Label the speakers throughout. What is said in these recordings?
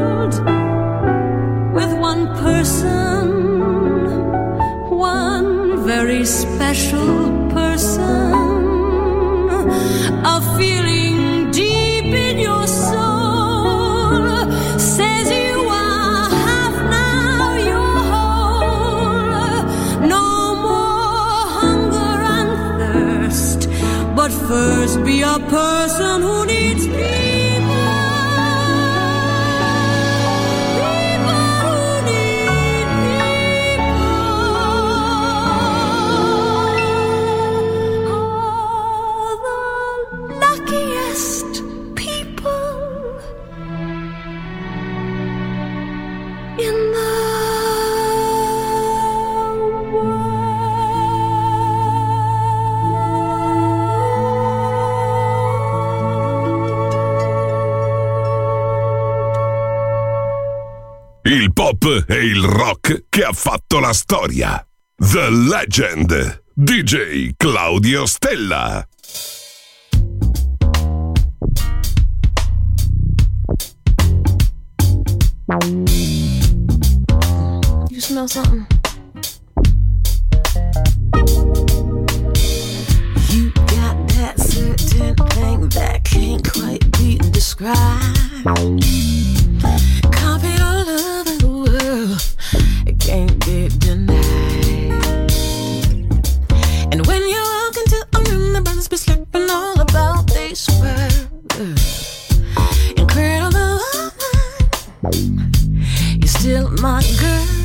Speaker 1: world with one person, one very special person. A feeling deep in your soul says you are half now you're whole. No more hunger and thirst, but first be a person.
Speaker 2: fatto la storia. The Legend. DJ Claudio Stella.
Speaker 3: You smell something? You got that certain thing that can't quite be described. Copy your love it can't be denied. And when you walk into a room, the brothers be slipping all about this world. Incredible you're still my girl.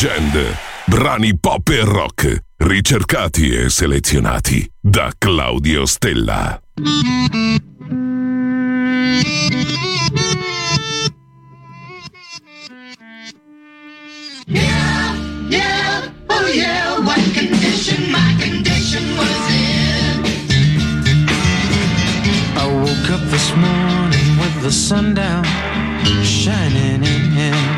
Speaker 2: Legend. Brani pop e rock, ricercati e selezionati da Claudio Stella.
Speaker 4: Yeah, oh yeah, what condition my condition was in.
Speaker 5: I woke up this morning with the sun down, shining in.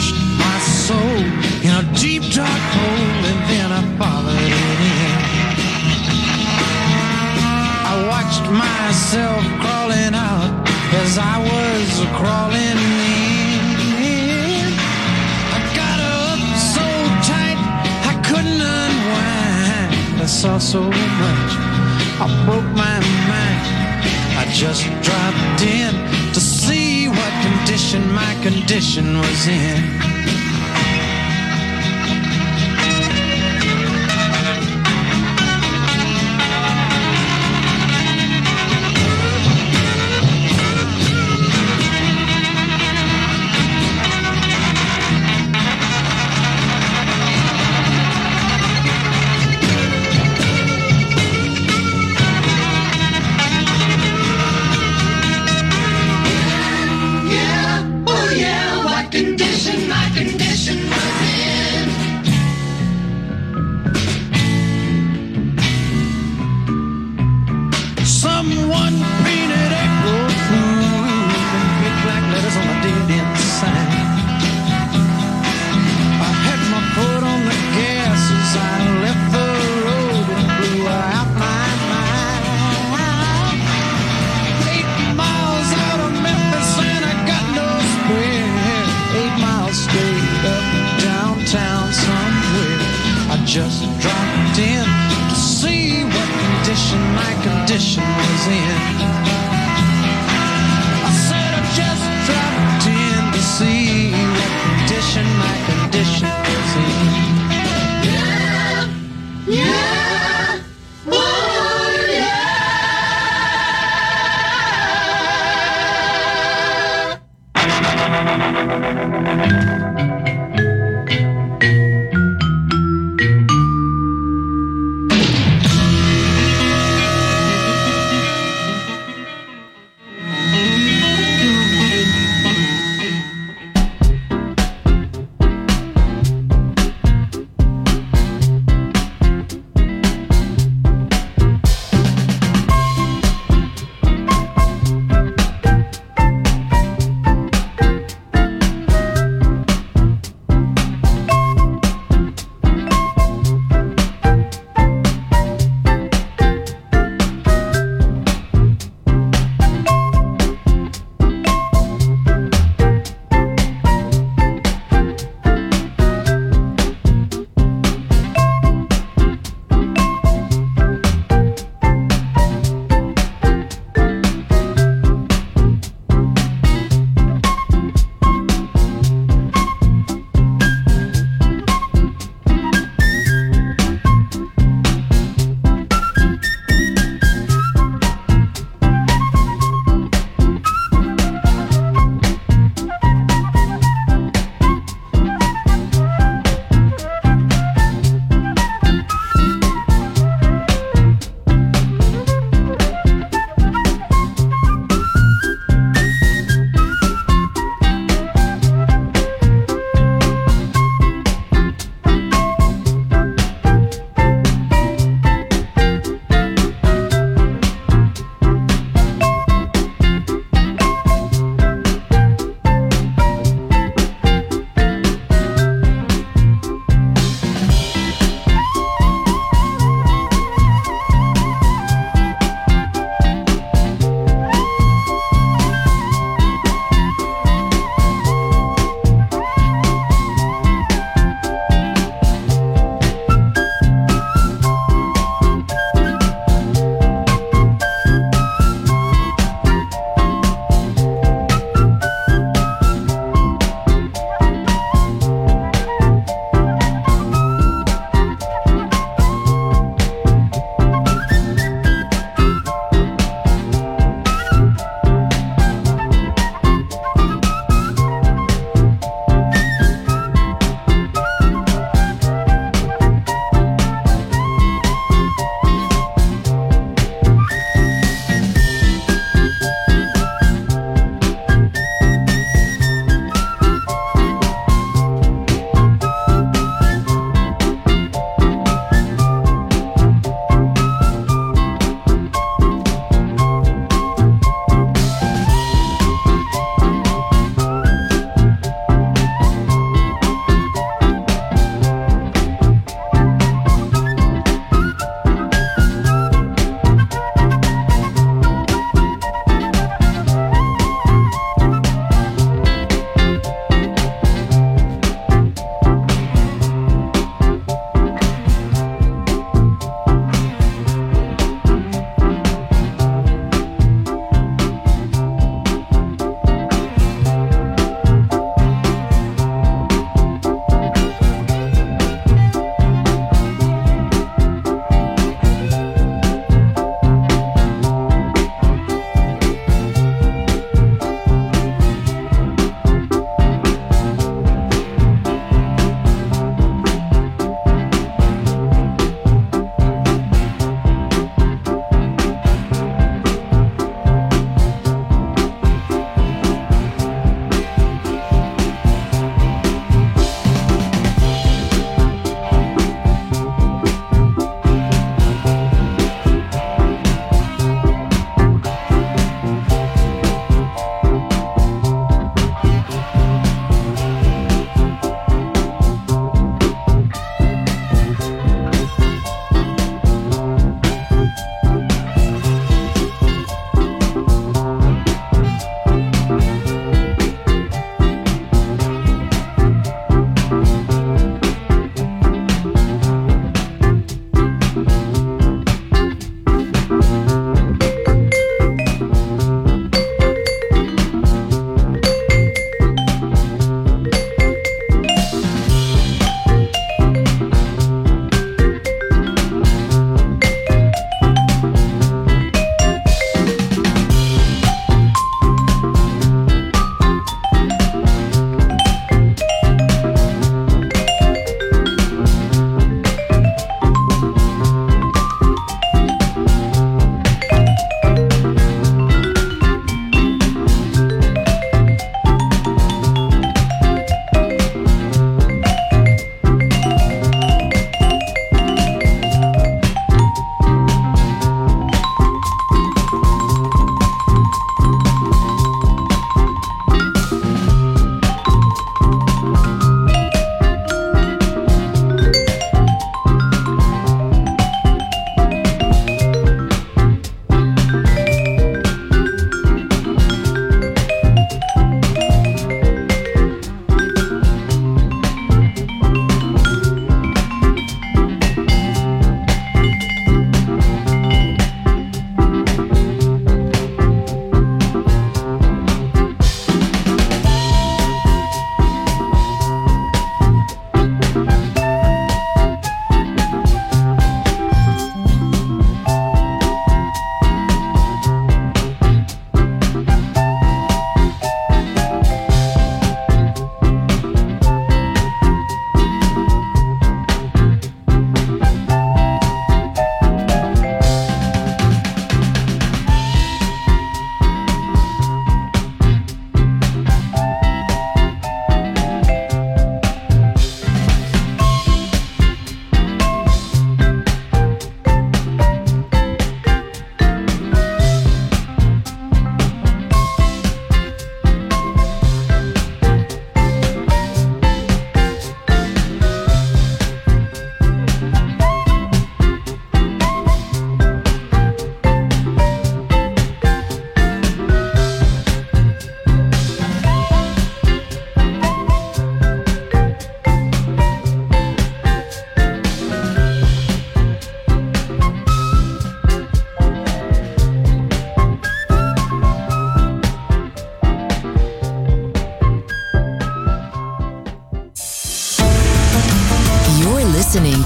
Speaker 5: Pushed my soul in a deep dark hole and then I followed it in. I watched myself crawling out as I was crawling in. I got up so tight I couldn't unwind. I saw so much, I broke my mind. I just dropped in to see condition my condition was in.